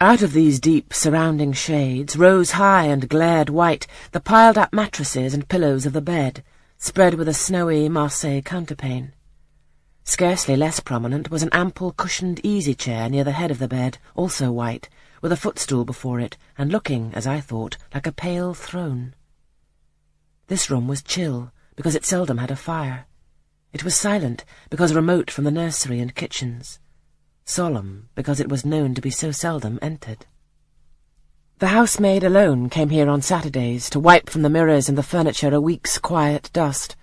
Out of these deep surrounding shades rose high and glared white the piled-up mattresses and pillows of the bed, spread with a snowy Marseilles counterpane. Scarcely less prominent was an ample cushioned easy-chair near the head of the bed, also white, with a footstool before it, and looking, as I thought, like a pale throne. This room was chill, because it seldom had a fire. It was silent, because remote from the nursery and kitchens solemn because it was known to be so seldom entered. The housemaid alone came here on Saturdays to wipe from the mirrors and the furniture a week's quiet dust,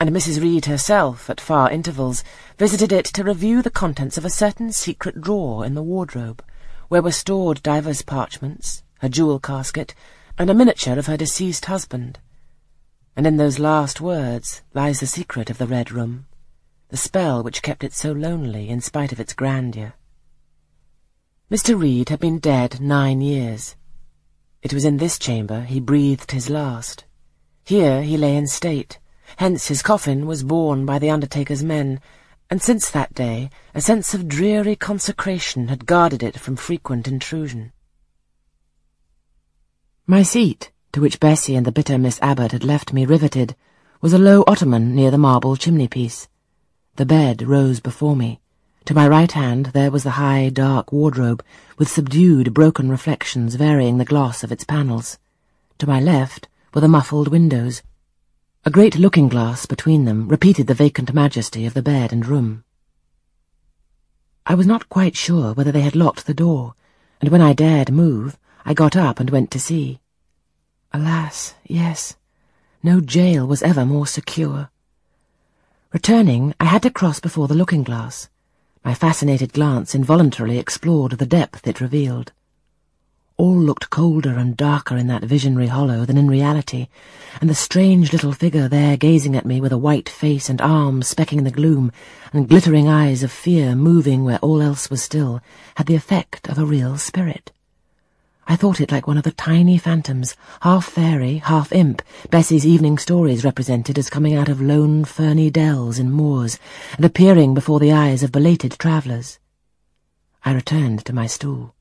and Mrs. Reed herself, at far intervals, visited it to review the contents of a certain secret drawer in the wardrobe, where were stored divers parchments, a jewel casket, and a miniature of her deceased husband. And in those last words lies the secret of the Red Room the spell which kept it so lonely in spite of its grandeur. Mr. Reed had been dead nine years. It was in this chamber he breathed his last. Here he lay in state, hence his coffin was borne by the undertaker's men, and since that day a sense of dreary consecration had guarded it from frequent intrusion. My seat, to which Bessie and the bitter Miss Abbot had left me riveted, was a low ottoman near the marble chimney-piece. The bed rose before me. To my right hand there was the high, dark wardrobe, with subdued, broken reflections varying the gloss of its panels. To my left were the muffled windows. A great looking-glass between them repeated the vacant majesty of the bed and room. I was not quite sure whether they had locked the door, and when I dared move, I got up and went to see. Alas, yes, no jail was ever more secure. Returning, I had to cross before the looking-glass. My fascinated glance involuntarily explored the depth it revealed. All looked colder and darker in that visionary hollow than in reality, and the strange little figure there gazing at me with a white face and arms specking the gloom, and glittering eyes of fear moving where all else was still, had the effect of a real spirit. I thought it like one of the tiny phantoms, half fairy, half imp, Bessie's evening stories represented as coming out of lone ferny dells and moors and appearing before the eyes of belated travellers. I returned to my stool.